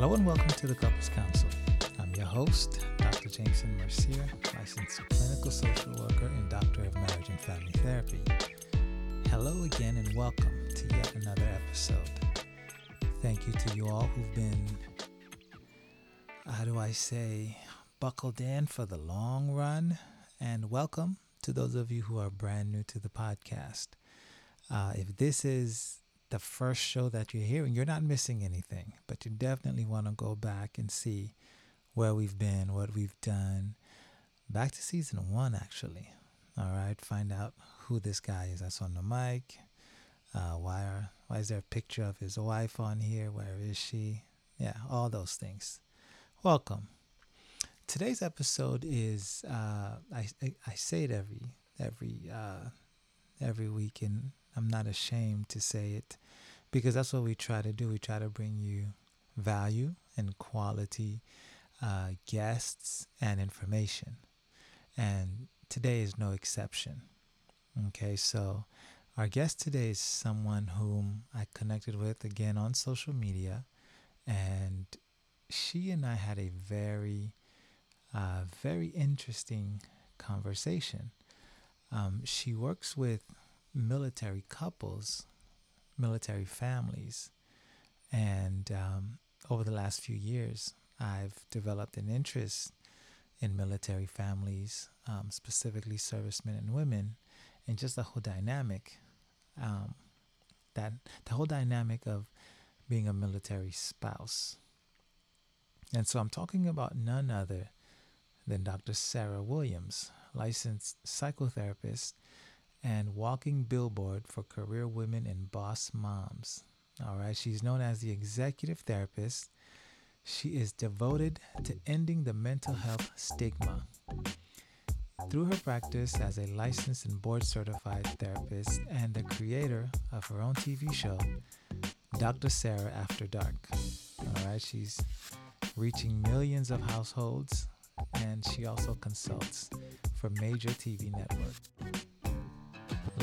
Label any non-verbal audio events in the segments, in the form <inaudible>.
Hello and welcome to the Couples Council. I'm your host, Dr. Jameson Mercier, licensed clinical social worker and doctor of marriage and family therapy. Hello again and welcome to yet another episode. Thank you to you all who've been, how do I say, buckled in for the long run, and welcome to those of you who are brand new to the podcast. Uh, if this is the first show that you're hearing, you're not missing anything, but you definitely want to go back and see where we've been, what we've done. Back to season one, actually. All right, find out who this guy is that's on the mic. Uh, why are why is there a picture of his wife on here? Where is she? Yeah, all those things. Welcome. Today's episode is uh, I, I, say it every every uh, every week, and I'm not ashamed to say it because that's what we try to do. We try to bring you value and quality uh, guests and information. And today is no exception. Okay, so our guest today is someone whom I connected with again on social media, and she and I had a very, uh, very interesting conversation. Um, she works with military couples military families. And um, over the last few years, I've developed an interest in military families, um, specifically servicemen and women, and just the whole dynamic. Um, that the whole dynamic of being a military spouse. And so I'm talking about none other than Dr. Sarah Williams, licensed psychotherapist and walking billboard for career women and boss moms. All right, she's known as the executive therapist. She is devoted to ending the mental health stigma. Through her practice as a licensed and board certified therapist and the creator of her own TV show, Dr. Sarah After Dark. All right, she's reaching millions of households and she also consults for major TV networks.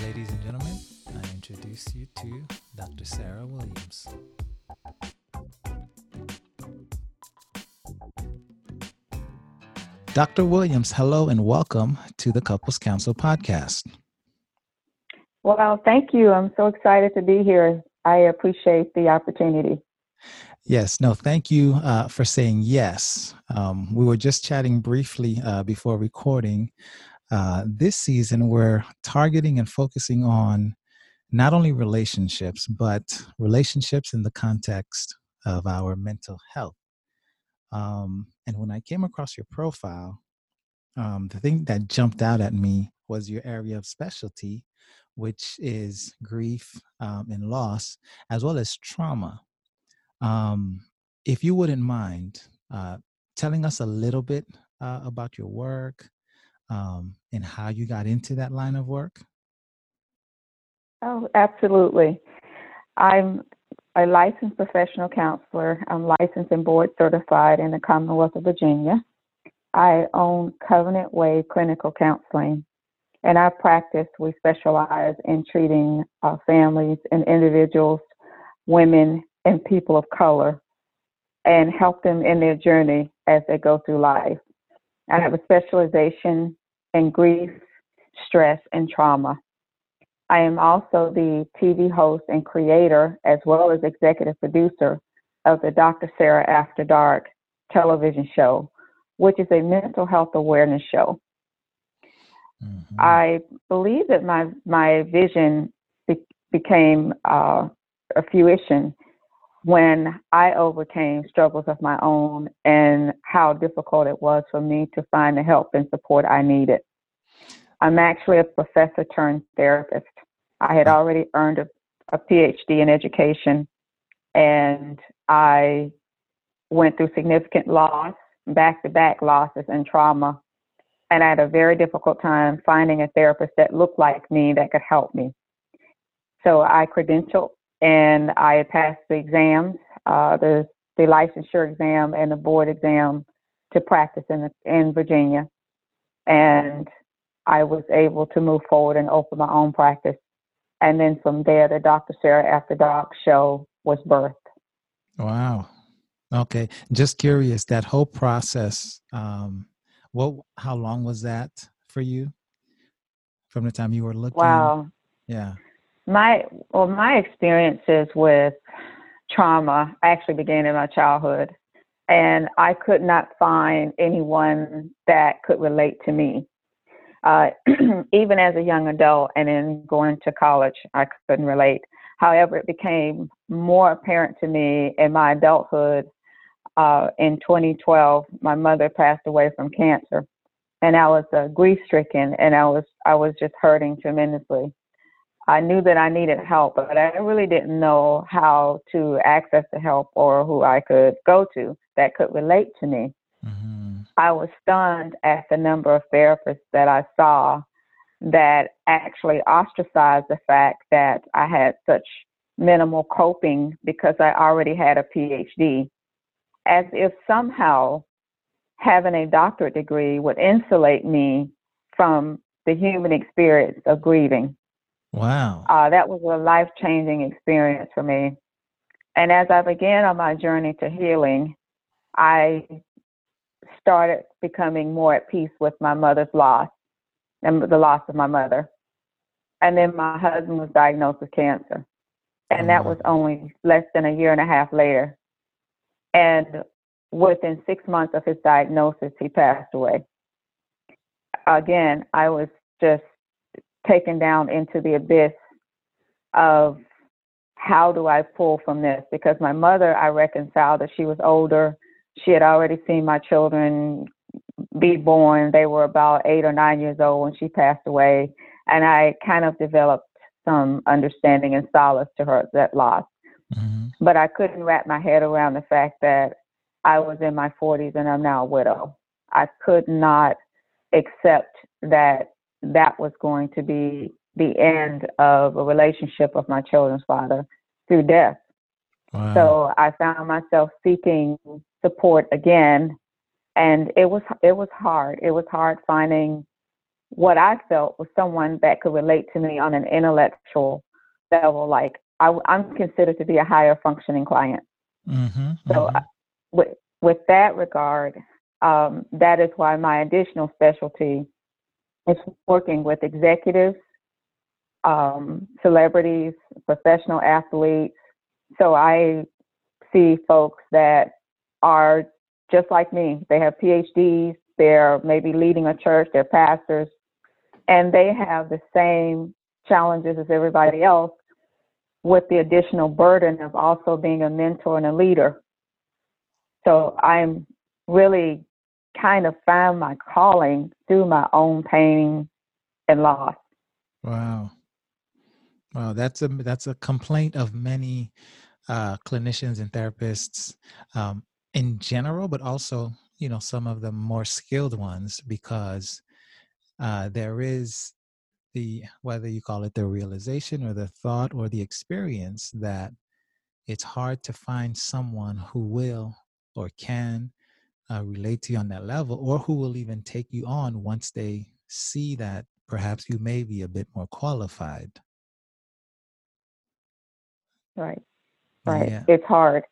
Ladies and gentlemen, I introduce you to Dr. Sarah Williams. Dr. Williams, hello and welcome to the Couples Council podcast. Well, thank you. I'm so excited to be here. I appreciate the opportunity. Yes, no, thank you uh, for saying yes. Um, we were just chatting briefly uh, before recording uh, this season, we're targeting and focusing on not only relationships, but relationships in the context of our mental health. Um, and when I came across your profile, um, the thing that jumped out at me was your area of specialty, which is grief um, and loss, as well as trauma. Um, if you wouldn't mind uh, telling us a little bit uh, about your work, um, and how you got into that line of work? Oh, absolutely. I'm a licensed professional counselor. I'm licensed and board certified in the Commonwealth of Virginia. I own Covenant Way Clinical Counseling. and our practice, we specialize in treating uh, families and individuals, women, and people of color, and help them in their journey as they go through life. I have a specialization in grief, stress, and trauma. I am also the TV host and creator, as well as executive producer of the Dr. Sarah After Dark television show, which is a mental health awareness show. Mm-hmm. I believe that my my vision be- became uh, a fruition when I overcame struggles of my own and how difficult it was for me to find the help and support I needed. I'm actually a professor turned therapist. I had already earned a, a PhD in education, and I went through significant loss, back to back losses, and trauma. And I had a very difficult time finding a therapist that looked like me that could help me. So I credentialed and I passed the exams, uh, the, the licensure exam and the board exam to practice in, in Virginia. And I was able to move forward and open my own practice. And then from there, the Dr. Sarah After Dark show was birthed. Wow. Okay. Just curious, that whole process, um, what, how long was that for you from the time you were looking? Wow. Yeah. My, well, my experiences with trauma actually began in my childhood and I could not find anyone that could relate to me. Uh, <clears throat> even as a young adult and in going to college, I couldn't relate. However, it became more apparent to me in my adulthood. Uh, in 2012, my mother passed away from cancer, and I was uh, grief-stricken, and I was I was just hurting tremendously. I knew that I needed help, but I really didn't know how to access the help or who I could go to that could relate to me. Mm-hmm. I was stunned at the number of therapists that I saw that actually ostracized the fact that I had such minimal coping because I already had a PhD, as if somehow having a doctorate degree would insulate me from the human experience of grieving. Wow. Uh, that was a life changing experience for me. And as I began on my journey to healing, I started becoming more at peace with my mother's loss and the loss of my mother. And then my husband was diagnosed with cancer. And that was only less than a year and a half later. And within six months of his diagnosis, he passed away. Again, I was just taken down into the abyss of how do I pull from this? Because my mother, I reconciled that she was older. She had already seen my children be born. They were about eight or nine years old when she passed away. And I kind of developed some understanding and solace to her that loss. Mm-hmm. But I couldn't wrap my head around the fact that I was in my 40s and I'm now a widow. I could not accept that that was going to be the end of a relationship of my children's father through death. Wow. So I found myself seeking support again, and it was it was hard. It was hard finding what I felt was someone that could relate to me on an intellectual level. Like I, am considered to be a higher functioning client. Mm-hmm, so mm-hmm. with with that regard, um, that is why my additional specialty it's working with executives, um, celebrities, professional athletes. So I see folks that are just like me. They have PhDs, they're maybe leading a church, they're pastors, and they have the same challenges as everybody else with the additional burden of also being a mentor and a leader. So I'm really kind of found my calling through my own pain and loss. Wow. Wow, that's a that's a complaint of many uh, clinicians and therapists um, in general, but also you know some of the more skilled ones because uh, there is the whether you call it the realization or the thought or the experience that it's hard to find someone who will or can uh, relate to you on that level or who will even take you on once they see that perhaps you may be a bit more qualified. Right right. Yeah. it's hard.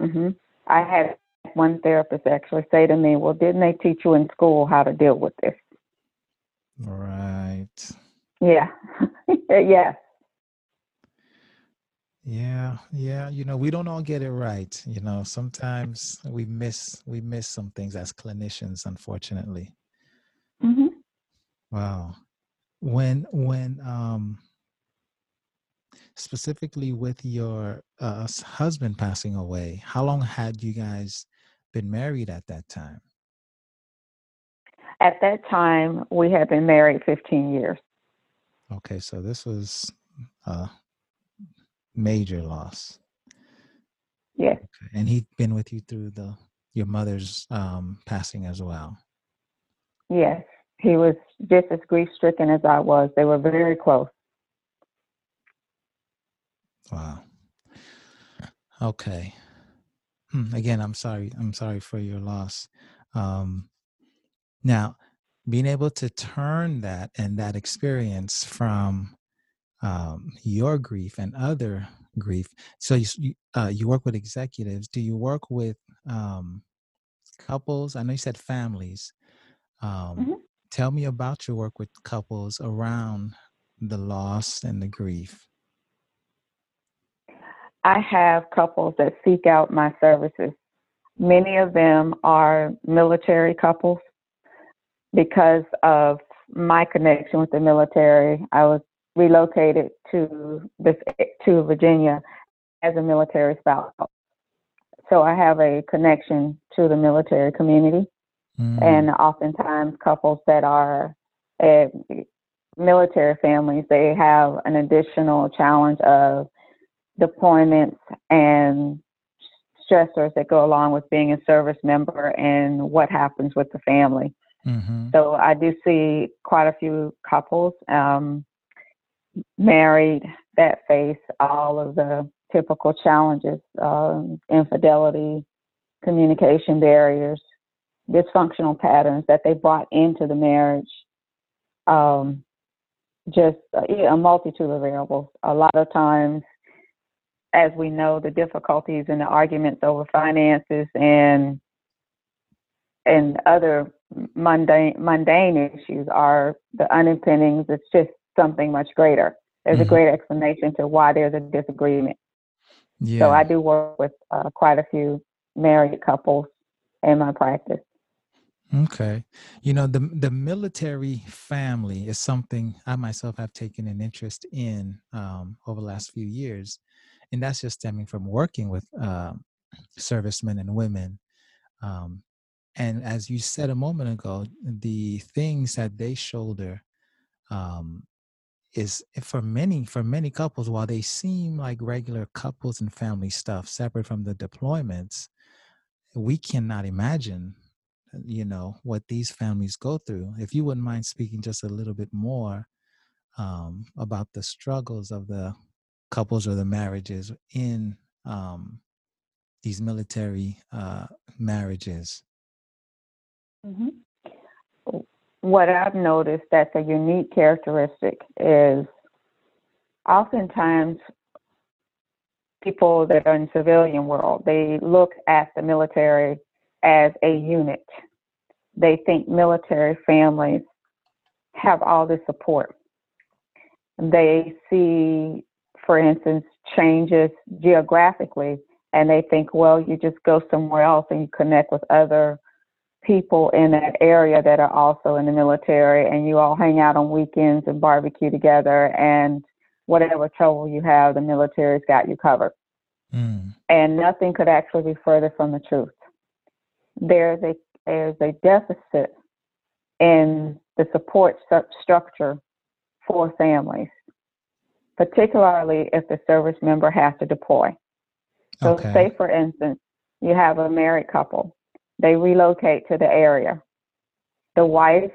Mm-hmm. i had one therapist actually say to me well didn't they teach you in school how to deal with this? Right. Yeah. <laughs> Yes yeah, yeah. You know, we don't all get it right. You know, sometimes we miss we miss some things as clinicians, unfortunately. Mm-hmm. Wow. When when um specifically with your uh, husband passing away, how long had you guys been married at that time? At that time, we had been married 15 years. Okay, so this was a major loss. Yes. Okay. And he'd been with you through the your mother's um, passing as well. Yes, he was just as grief stricken as I was. They were very close. Wow. Okay. Hmm, again, I'm sorry. I'm sorry for your loss. Um, now, being able to turn that and that experience from um, your grief and other grief. So you uh, you work with executives. Do you work with um, couples? I know you said families. Um, mm-hmm. Tell me about your work with couples around the loss and the grief. I have couples that seek out my services. Many of them are military couples. Because of my connection with the military, I was relocated to this to Virginia as a military spouse. So I have a connection to the military community, mm. and oftentimes couples that are uh, military families they have an additional challenge of deployments and stressors that go along with being a service member and what happens with the family. Mm-hmm. So I do see quite a few couples um, married that face all of the typical challenges, um, infidelity, communication barriers, dysfunctional patterns that they brought into the marriage. Um, just uh, a multitude of variables. A lot of times as we know, the difficulties and the arguments over finances and and other mundane mundane issues are the underpinnings. It's just something much greater. There's mm-hmm. a great explanation to why there's a disagreement. Yeah. So I do work with uh, quite a few married couples in my practice. Okay. You know, the the military family is something I myself have taken an interest in um, over the last few years and that's just stemming from working with um, servicemen and women. Um, and as you said a moment ago, the things that they shoulder um, is for many for many couples, while they seem like regular couples and family stuff, separate from the deployments, we cannot imagine, you know, what these families go through. If you wouldn't mind speaking just a little bit more um, about the struggles of the couples or the marriages in um, these military uh, marriages? Mm-hmm. What I've noticed that's a unique characteristic is oftentimes people that are in civilian world they look at the military as a unit. They think military families have all the support. They see for instance, changes geographically and they think, well, you just go somewhere else and you connect with other people in that area that are also in the military and you all hang out on weekends and barbecue together and whatever trouble you have, the military's got you covered. Mm. And nothing could actually be further from the truth. There's a there's a deficit in the support structure for families particularly if the service member has to deploy. So, okay. say for instance, you have a married couple, they relocate to the area. The wife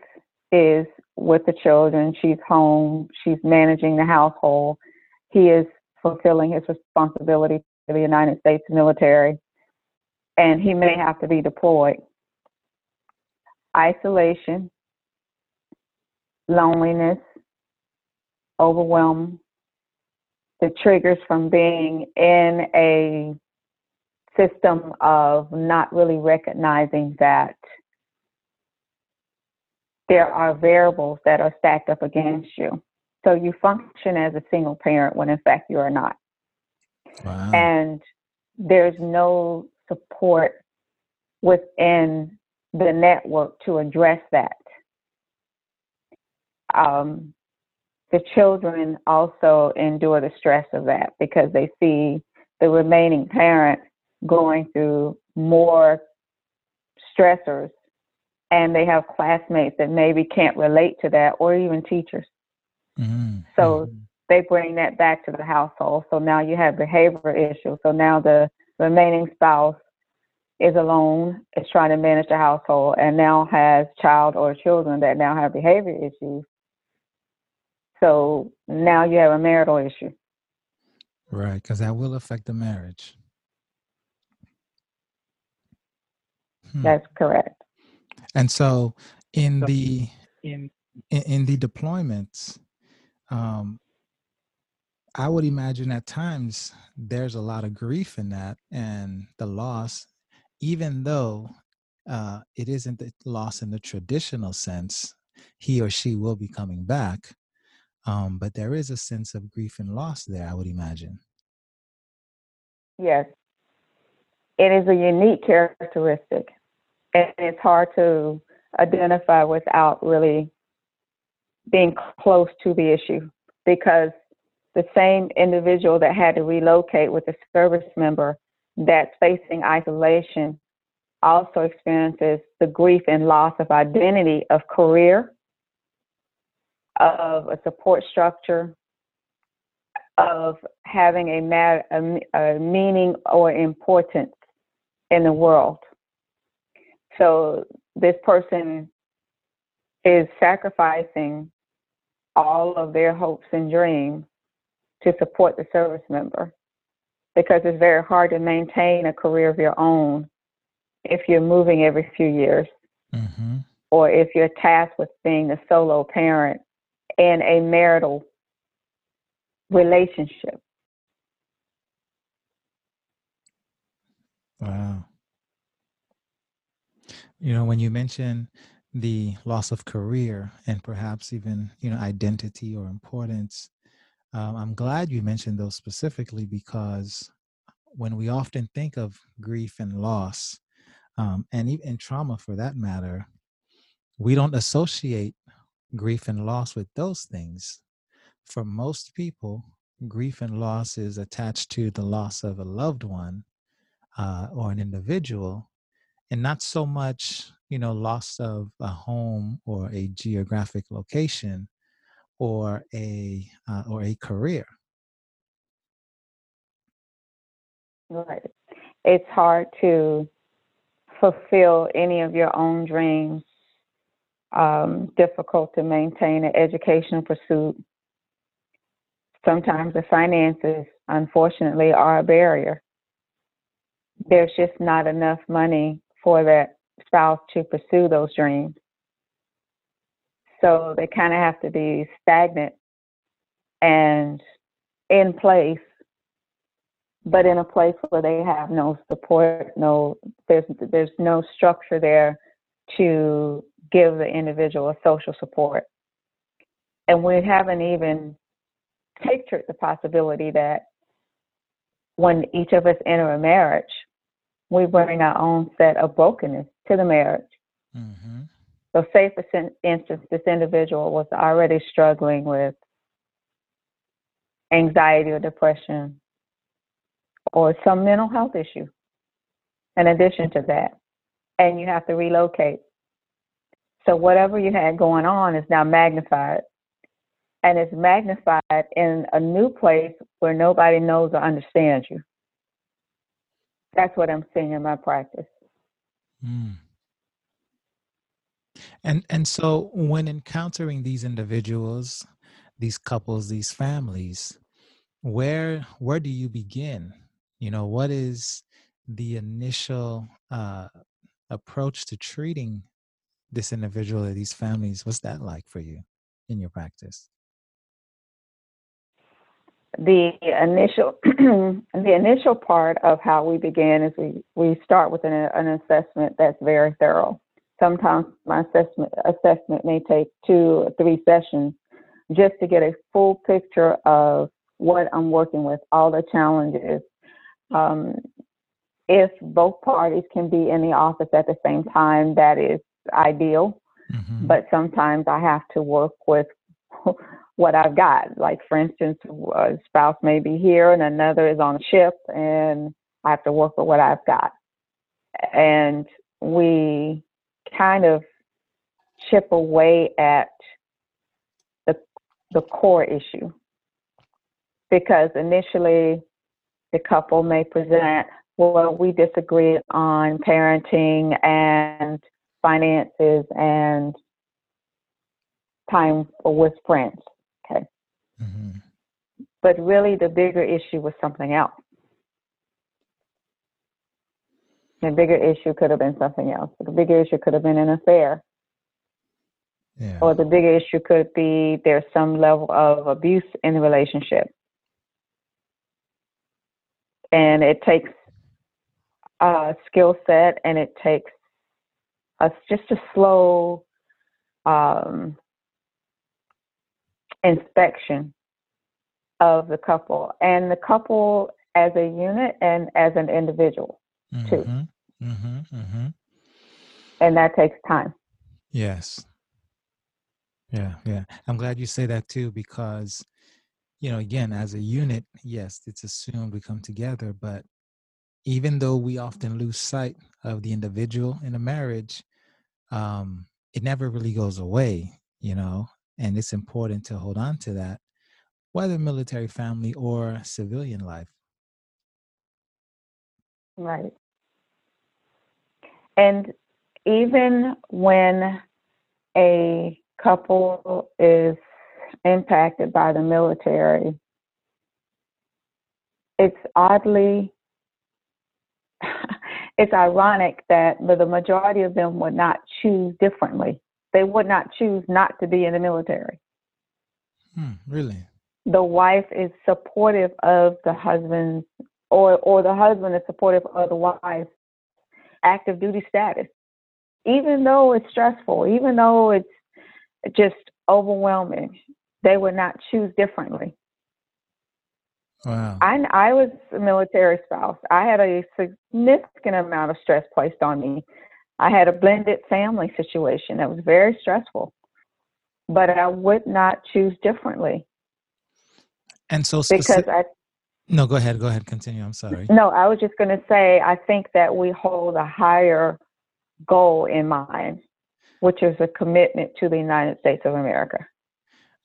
is with the children, she's home, she's managing the household. He is fulfilling his responsibility to the United States military, and he may have to be deployed. Isolation, loneliness, overwhelm, the triggers from being in a system of not really recognizing that there are variables that are stacked up against you. So you function as a single parent when in fact you are not. Wow. And there's no support within the network to address that. Um, the children also endure the stress of that because they see the remaining parent going through more stressors and they have classmates that maybe can't relate to that, or even teachers. Mm-hmm. So mm-hmm. they bring that back to the household. So now you have behavioral issues. So now the remaining spouse is alone, is trying to manage the household, and now has child or children that now have behavior issues. So now you have a marital issue. Right, because that will affect the marriage. Hmm. That's correct. And so, in the in in the deployments, um, I would imagine at times there's a lot of grief in that and the loss, even though uh, it isn't the loss in the traditional sense. He or she will be coming back, um, but there is a sense of grief and loss there. I would imagine. Yes, it is a unique characteristic, and it's hard to identify without really being close to the issue because the same individual that had to relocate with a service member that's facing isolation also experiences the grief and loss of identity of career, of a support structure, of having a, a, a meaning or importance in the world. So this person is sacrificing all of their hopes and dreams to support the service member because it's very hard to maintain a career of your own if you're moving every few years mm-hmm. or if you're tasked with being a solo parent in a marital relationship. Wow. You know, when you mention the loss of career and perhaps even you know identity or importance um, i'm glad you mentioned those specifically because when we often think of grief and loss um, and even trauma for that matter we don't associate grief and loss with those things. For most people grief and loss is attached to the loss of a loved one uh, or an individual and not so much you know loss of a home or a geographic location or a uh, or a career. Right. It's hard to fulfill any of your own dreams um, difficult to maintain an educational pursuit. Sometimes the finances unfortunately are a barrier. There's just not enough money for that spouse to pursue those dreams. So they kind of have to be stagnant and in place, but in a place where they have no support, no there's there's no structure there to give the individual a social support. And we haven't even pictured the possibility that when each of us enter a marriage, we bring our own set of brokenness to the marriage. Mm-hmm. So, say for instance, this individual was already struggling with anxiety or depression or some mental health issue in addition to that, and you have to relocate. So, whatever you had going on is now magnified. And it's magnified in a new place where nobody knows or understands you. That's what I'm seeing in my practice. Mm. And and so when encountering these individuals, these couples, these families, where where do you begin? You know, what is the initial uh, approach to treating this individual or these families? What's that like for you in your practice? The initial <clears throat> the initial part of how we begin is we, we start with an, an assessment that's very thorough. Sometimes my assessment assessment may take two or three sessions just to get a full picture of what I'm working with, all the challenges. Um, if both parties can be in the office at the same time, that is ideal. Mm-hmm. But sometimes I have to work with what I've got. Like, for instance, a spouse may be here and another is on a ship, and I have to work with what I've got. And we kind of chip away at the the core issue because initially the couple may present well we disagree on parenting and finances and time with friends mm-hmm. but really the bigger issue was something else the bigger issue could have been something else the bigger issue could have been an affair yeah. or the bigger issue could be there's some level of abuse in the relationship and it takes a skill set and it takes a, just a slow um, inspection of the couple and the couple as a unit and as an individual mm-hmm, too. Mm-hmm, mm-hmm. And that takes time. Yes. Yeah, yeah. I'm glad you say that too because you know, again, as a unit, yes, it's assumed we come together, but even though we often lose sight of the individual in a marriage, um, it never really goes away, you know, and it's important to hold on to that, whether military family or civilian life. Right. And even when a couple is impacted by the military, it's oddly, <laughs> it's ironic that the majority of them would not choose differently. They would not choose not to be in the military. Hmm, really? The wife is supportive of the husband, or or the husband is supportive of the wife's active duty status, even though it's stressful, even though it's just overwhelming they would not choose differently. Wow. I, I was a military spouse. I had a significant amount of stress placed on me. I had a blended family situation that was very stressful, but I would not choose differently. And so, because I, no, go ahead, go ahead, continue. I'm sorry. No, I was just going to say, I think that we hold a higher goal in mind, which is a commitment to the United States of America.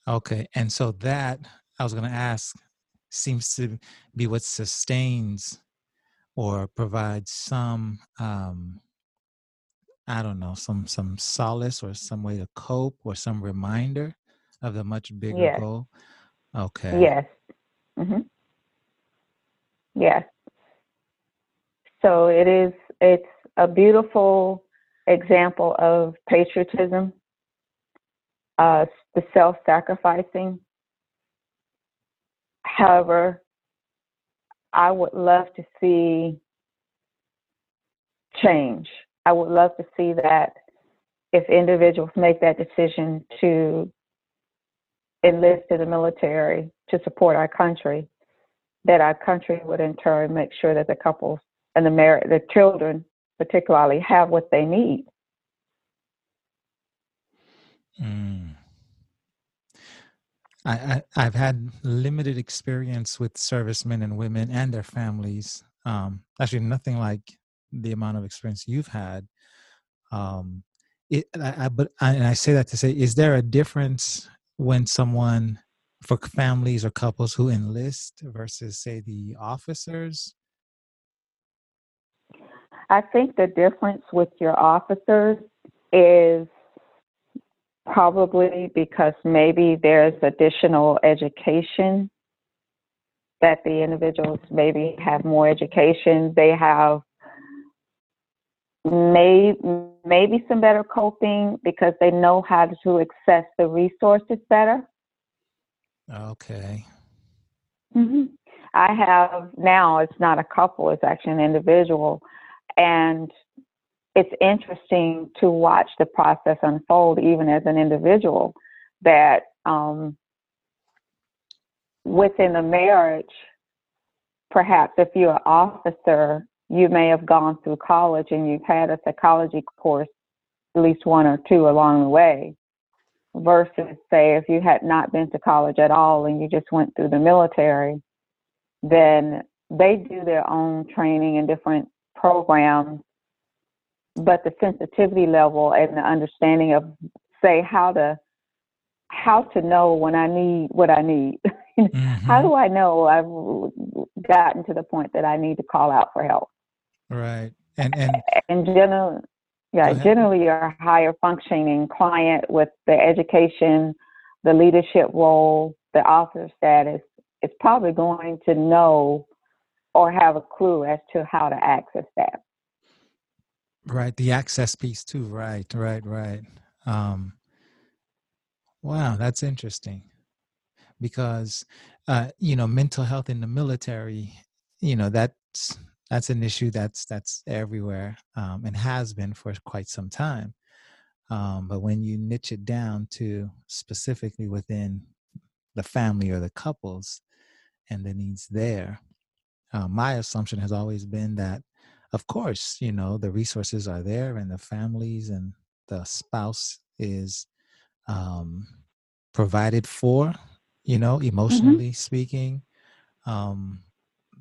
Okay. And so that I was going to ask seems to be what sustains or provides some um I don't know, some some solace or some way to cope or some reminder of the much bigger yes. goal. Okay. Yes. Mhm. Yes. So it is it's a beautiful example of patriotism uh, the self sacrificing. However, I would love to see change. I would love to see that if individuals make that decision to enlist in the military to support our country, that our country would in turn make sure that the couples and the mar- the children particularly have what they need. Mm. I, I have had limited experience with servicemen and women and their families. Um, actually, nothing like the amount of experience you've had. Um, it, I, I, but I, and I say that to say, is there a difference when someone for families or couples who enlist versus say the officers? I think the difference with your officers is Probably because maybe there's additional education that the individuals maybe have more education. They have may, maybe some better coping because they know how to access the resources better. Okay. Mm-hmm. I have now, it's not a couple, it's actually an individual. And it's interesting to watch the process unfold, even as an individual, that um, within the marriage, perhaps if you're an officer, you may have gone through college and you've had a psychology course, at least one or two along the way, versus, say, if you had not been to college at all and you just went through the military, then they do their own training and different programs but the sensitivity level and the understanding of say how to how to know when I need what I need. <laughs> mm-hmm. How do I know I've gotten to the point that I need to call out for help? Right. And and and generally, yeah, generally your higher functioning client with the education, the leadership role, the author status is probably going to know or have a clue as to how to access that. Right, the access piece too. Right, right, right. Um, wow, that's interesting because uh, you know mental health in the military. You know that's that's an issue that's that's everywhere um, and has been for quite some time. Um, but when you niche it down to specifically within the family or the couples and the needs there, uh, my assumption has always been that of course, you know, the resources are there and the families and the spouse is um, provided for, you know, mm-hmm. emotionally mm-hmm. speaking. Um,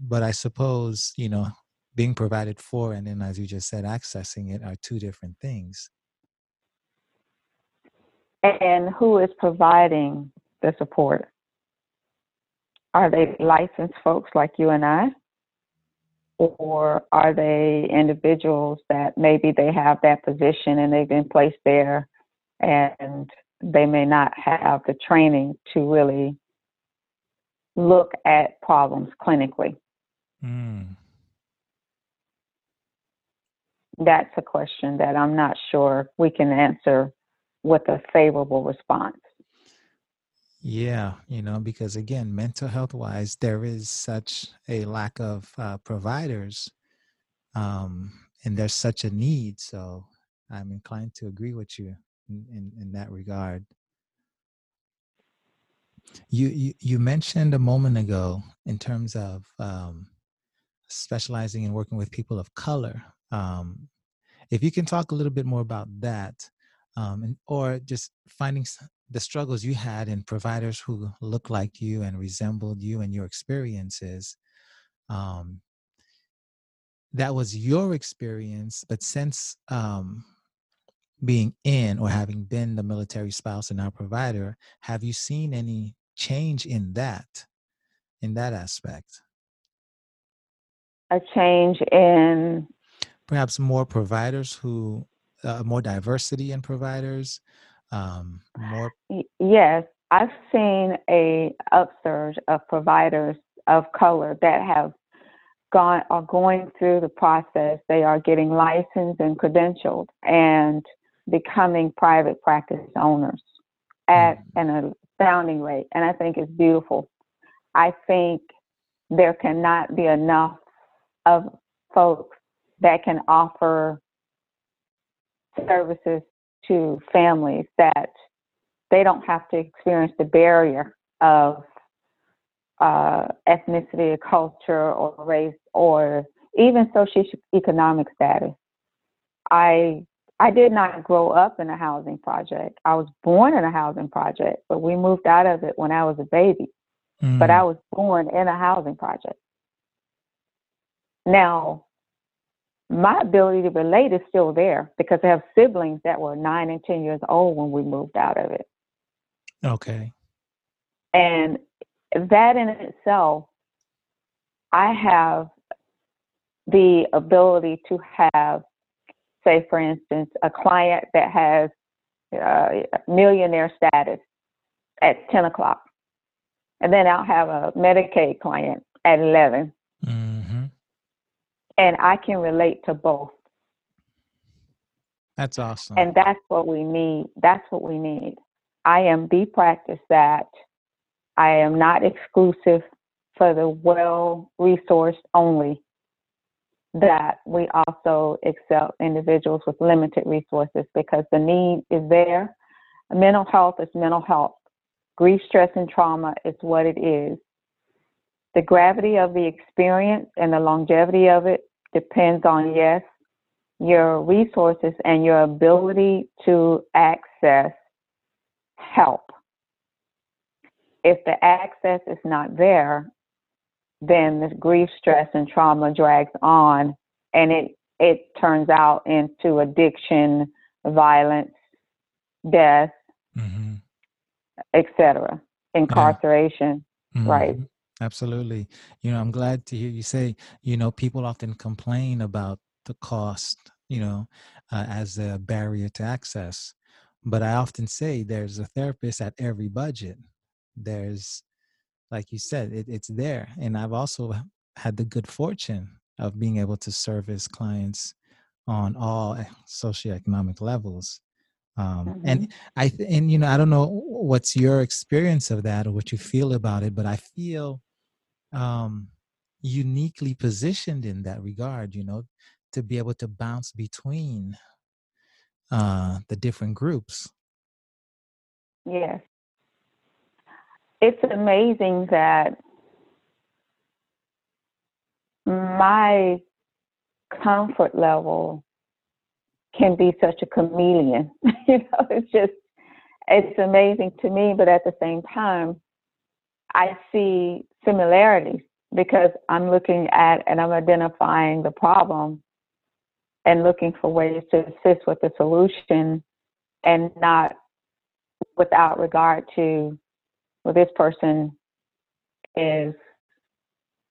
but I suppose, you know, being provided for and then, as you just said, accessing it are two different things. And who is providing the support? Are they licensed folks like you and I? or are they individuals that maybe they have that position and they've been placed there and they may not have the training to really look at problems clinically? Mm. That's a question that I'm not sure we can answer with a favorable response. Yeah, you know, because again, mental health wise, there is such a lack of uh, providers, um, and there's such a need. So I'm inclined to agree with you in, in, in that regard. You, you you mentioned a moment ago in terms of um, specializing in working with people of color. Um, if you can talk a little bit more about that, um, and, or just finding the struggles you had in providers who looked like you and resembled you and your experiences um, that was your experience but since um, being in or having been the military spouse and now provider have you seen any change in that in that aspect? A change in perhaps more providers who uh, more diversity in providers um, more? Yes, I've seen a upsurge of providers of color that have gone are going through the process. They are getting licensed and credentialed and becoming private practice owners at mm-hmm. an astounding rate, and I think it's beautiful. I think there cannot be enough of folks that can offer services to families that they don't have to experience the barrier of uh, ethnicity or culture or race or even socioeconomic status. I I did not grow up in a housing project. I was born in a housing project, but we moved out of it when I was a baby. Mm. But I was born in a housing project. Now, my ability to relate is still there because I have siblings that were nine and 10 years old when we moved out of it. Okay. And that in itself, I have the ability to have, say, for instance, a client that has uh, millionaire status at 10 o'clock. And then I'll have a Medicaid client at 11. And I can relate to both. That's awesome. And that's what we need. That's what we need. I am the practice that I am not exclusive for the well resourced only, that we also accept individuals with limited resources because the need is there. Mental health is mental health. Grief, stress, and trauma is what it is. The gravity of the experience and the longevity of it depends on, yes, your resources and your ability to access help. If the access is not there, then the grief, stress, and trauma drags on and it, it turns out into addiction, violence, death, mm-hmm. etc., incarceration. Yeah. Mm-hmm. Right. Absolutely. You know, I'm glad to hear you say, you know, people often complain about the cost, you know, uh, as a barrier to access. But I often say there's a therapist at every budget. There's, like you said, it, it's there. And I've also had the good fortune of being able to service clients on all socioeconomic levels. Um, mm-hmm. And I and you know I don't know what's your experience of that or what you feel about it, but I feel um, uniquely positioned in that regard. You know, to be able to bounce between uh, the different groups. Yes, it's amazing that my comfort level can be such a chameleon. <laughs> you know, it's just it's amazing to me, but at the same time, I see similarities because I'm looking at and I'm identifying the problem and looking for ways to assist with the solution and not without regard to well this person is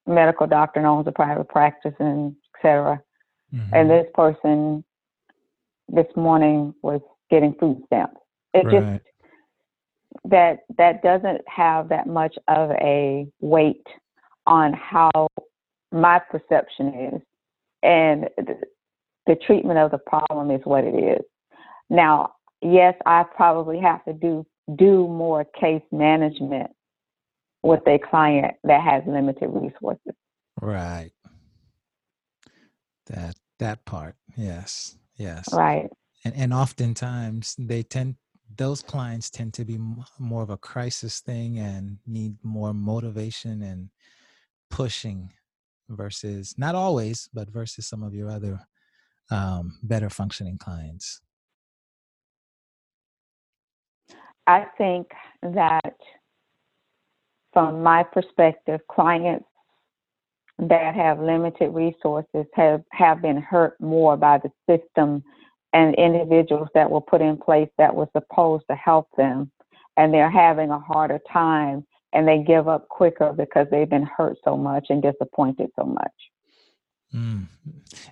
medical doctor and owns a private practice and etc. Mm-hmm. And this person this morning was getting food stamps. It right. just that that doesn't have that much of a weight on how my perception is. And the, the treatment of the problem is what it is. Now yes i probably have to do do more case management with a client that has limited resources. Right. That that part yes yes. Right. And and oftentimes they tend those clients tend to be more of a crisis thing and need more motivation and pushing versus not always but versus some of your other um, better functioning clients. I think that from my perspective clients that have limited resources have, have been hurt more by the system and individuals that were put in place that were supposed to help them and they're having a harder time and they give up quicker because they've been hurt so much and disappointed so much. Mm.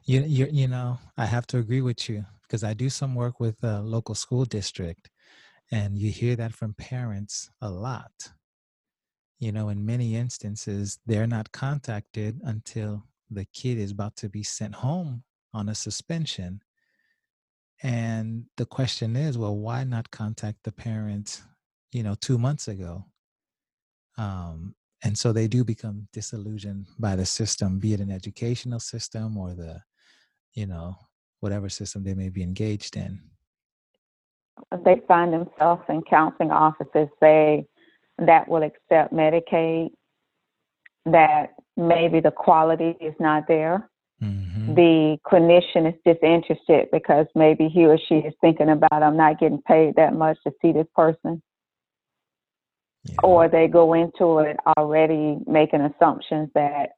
You, you, you know, I have to agree with you because I do some work with a local school district and you hear that from parents a lot. You know, in many instances, they're not contacted until the kid is about to be sent home on a suspension and the question is, well, why not contact the parents, you know, two months ago? Um, and so they do become disillusioned by the system, be it an educational system or the, you know, whatever system they may be engaged in. They find themselves in counseling offices, say, that will accept Medicaid, that maybe the quality is not there Mm-hmm. The clinician is disinterested because maybe he or she is thinking about, I'm not getting paid that much to see this person. Yeah. Or they go into it already making assumptions that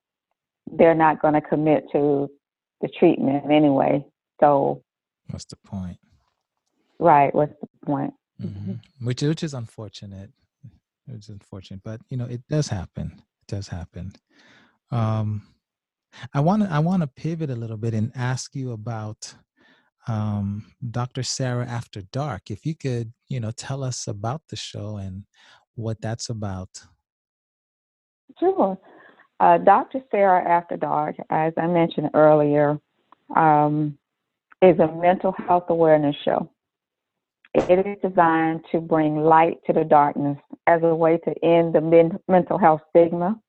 they're not going to commit to the treatment anyway. So, what's the point? Right. What's the point? Mm-hmm. Which, which is unfortunate. It's unfortunate, but you know, it does happen. It does happen. Um, I want to I want to pivot a little bit and ask you about um, Dr. Sarah After Dark. If you could, you know, tell us about the show and what that's about. Sure. Uh, Dr. Sarah After Dark, as I mentioned earlier, um, is a mental health awareness show. It is designed to bring light to the darkness as a way to end the men- mental health stigma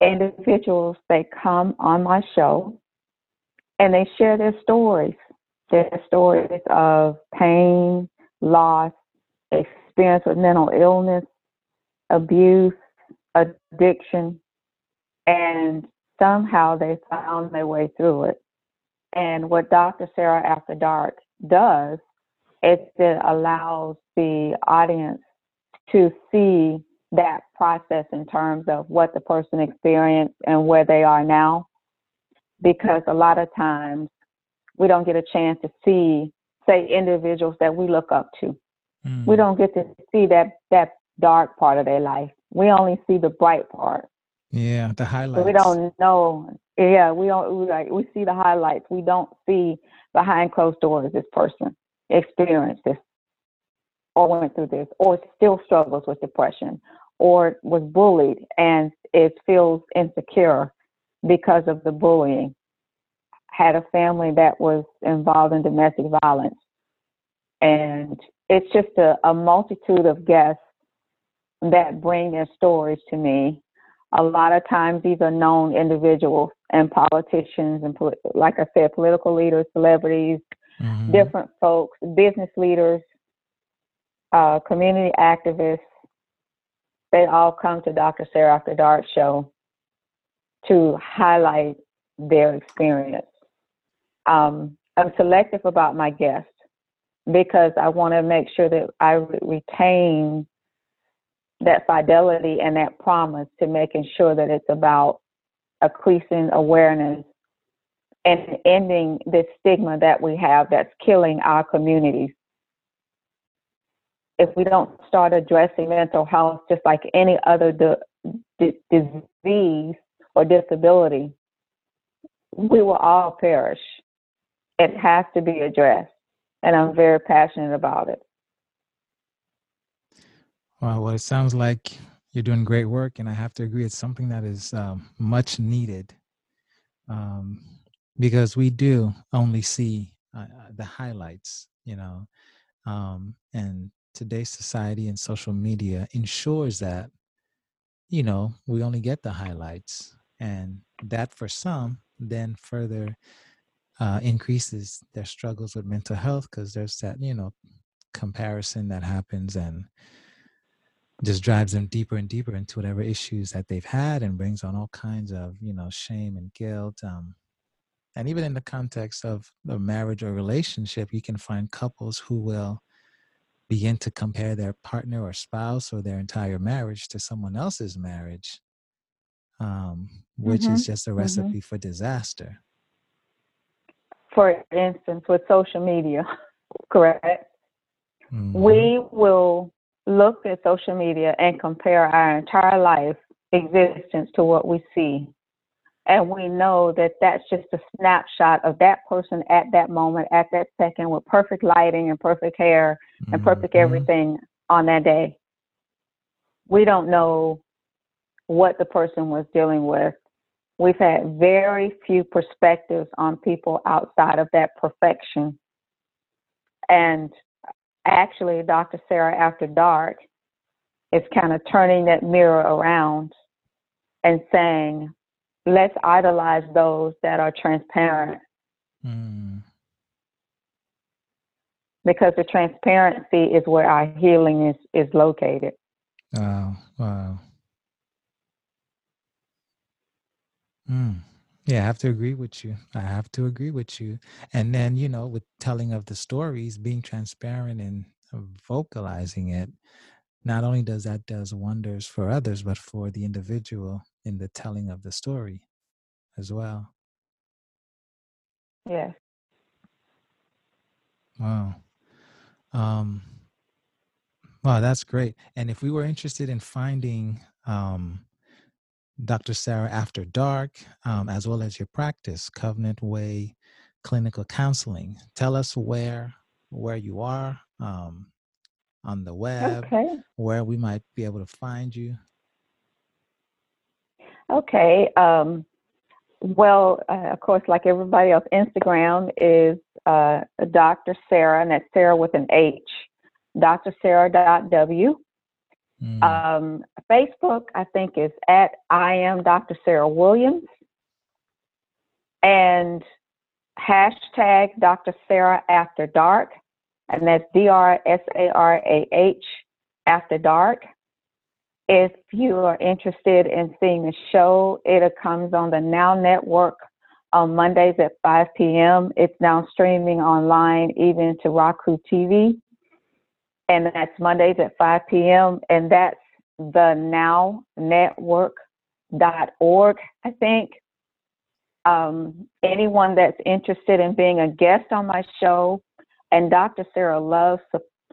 individuals they come on my show and they share their stories their stories of pain loss experience with mental illness abuse addiction and somehow they found their way through it. And what dr sarah after dark does is it allows the audience to see that process in terms of what the person experienced and where they are now. Because a lot of times we don't get a chance to see say individuals that we look up to. Mm. We don't get to see that that dark part of their life. We only see the bright part. Yeah, the highlights. So we don't know. Yeah, we don't we like we see the highlights. We don't see behind closed doors this person experienced this or went through this or still struggles with depression or was bullied and it feels insecure because of the bullying. Had a family that was involved in domestic violence. And it's just a, a multitude of guests that bring their stories to me. A lot of times these are known individuals and politicians and like i said political leaders celebrities Mhm. different folks business leaders uh, community activists they all come to dr sarah after dark show to highlight their experience um, i'm selective about my guests because i want to make sure that i re- retain that fidelity and that promise to making sure that it's about increasing awareness and ending this stigma that we have that's killing our communities. If we don't start addressing mental health just like any other di- di- disease or disability, we will all perish. It has to be addressed, and I'm very passionate about it. Wow, well, it sounds like you're doing great work, and I have to agree, it's something that is um, much needed um, because we do only see uh, uh, the highlights, you know, um, and today's society and social media ensures that, you know, we only get the highlights, and that for some then further uh, increases their struggles with mental health because there's that, you know, comparison that happens and just drives them deeper and deeper into whatever issues that they've had and brings on all kinds of you know shame and guilt um, and even in the context of a marriage or relationship you can find couples who will begin to compare their partner or spouse or their entire marriage to someone else's marriage um, which Mhm, is just a mhm. recipe for disaster For instance, with social media, <laughs> correct? Mhm. we will look at social media and compare our entire life existence to what we see. And we know that that's just a snapshot of that person at that moment, at that second, with perfect lighting and perfect hair and perfect Mhm. everything on that day. We don't know what the person was dealing with. We've had very few perspectives on people outside of that perfection. And actually, Dr. Sarah After Dark is kind of turning that mirror around and saying, let's idolize those that are transparent Mm. because the transparency is where our healing is, is located. Wow. Wow. Mm. Yeah, I have to agree with you. I have to agree with you. And then, you know, with telling of the stories, being transparent and vocalizing it, not only does that does wonders for others, but for the individual in the telling of the story as well. Yeah. Wow. Um, wow, that's great. And if we were interested in finding um, Dr. Sarah After Dark, um, as well as your practice, Covenant Way Clinical Counseling, tell us where where you are um, on the web, Okay. where we might be able to find you. Okay. Um, well, uh, of course, like everybody else, Instagram is uh, Dr. Sarah, and that's Sarah with an H, drsarah.w. Mm, Um, Facebook, I think, is at I am Dr. Sarah Williams. And hashtag Dr. Sarah After Dark. And that's D R S A R A H After Dark. If you are interested in seeing the show, it comes on the Now Network on Mondays at 5 p.m. It's now streaming online, even to Roku TV and that's Mondays at 5 p.m. And that's the nownetwork.org, I think. Um, anyone that's interested in being a guest on my show, And Dr. Sarah loves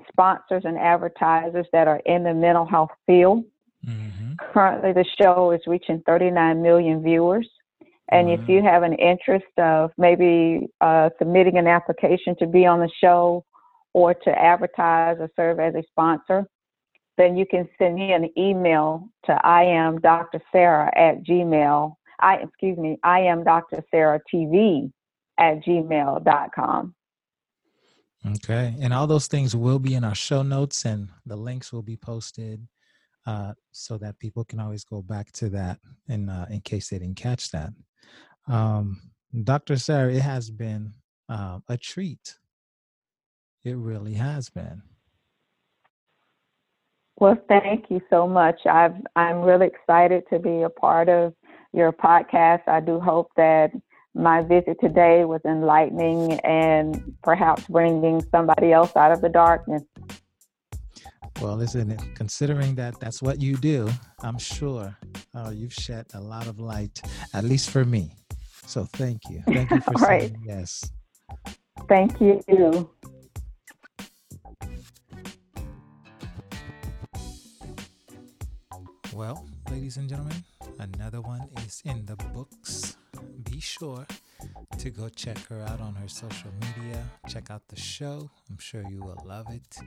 sponsors and advertisers that are in the mental health field. Mm-hmm. Currently, the show is reaching 39 million viewers. And if you have an interest of maybe uh, submitting an application to be on the show or to advertise or serve as a sponsor, then you can send me an email to I am Dr. Sarah at Gmail. I excuse me, I am Dr. Sarah TV at gmail.com. Okay. And all those things will be in our show notes and the links will be posted uh, so that people can always go back to that in, uh, in case they didn't catch that. Um, Dr. Sarah, it has been uh, a treat. It really has been. Well, thank you so much. I've, I'm really excited to be a part of your podcast. I do hope that my visit today was enlightening and perhaps bringing somebody else out of the darkness. Well, listen, considering that that's what you do, I'm sure uh, you've shed a lot of light, at least for me. So thank you. Thank you <laughs> for right. saying yes. Thank you. Well, ladies and gentlemen, another one is in the books. Be sure to go check her out on her social media. Check out the show. I'm sure you will love it.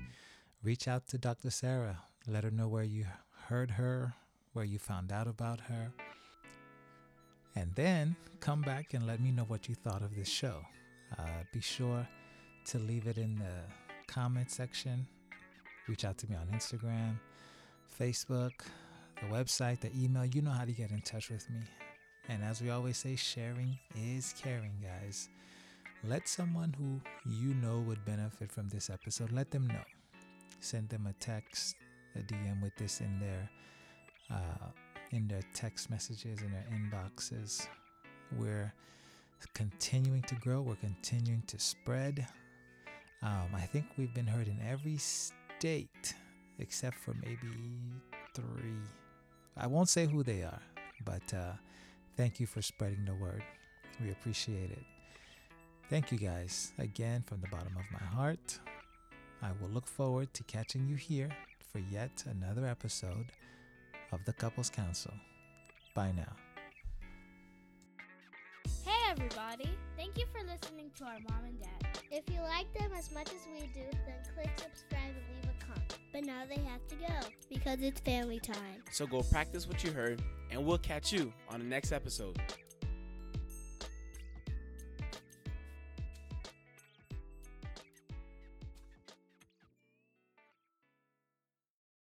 Reach out to Dr. Sarah. Let her know where you heard her, where you found out about her. And then come back and let me know what you thought of this show. Uh, be sure to leave it in the comment section. Reach out to me on Instagram, Facebook, the website, the email. You know how to get in touch with me. And as we always say, sharing is caring, guys. Let someone who you know would benefit from this episode, let them know. Send them a text, a DM with this in their uh, in their text messages, in their inboxes. We're continuing to grow. We're continuing to spread. Um, I think we've been heard in every state except for maybe three. I won't say who they are, but uh, thank you for spreading the word. We appreciate it. Thank you guys again from the bottom of my heart. I will look forward to catching you here for yet another episode of the Couples Council. Bye now. Hey everybody! Thank you for listening to our mom and dad. If you like them as much as we do, then click subscribe and leave a comment. But now they have to go because it's family time. So go practice what you heard, and we'll catch you on the next episode.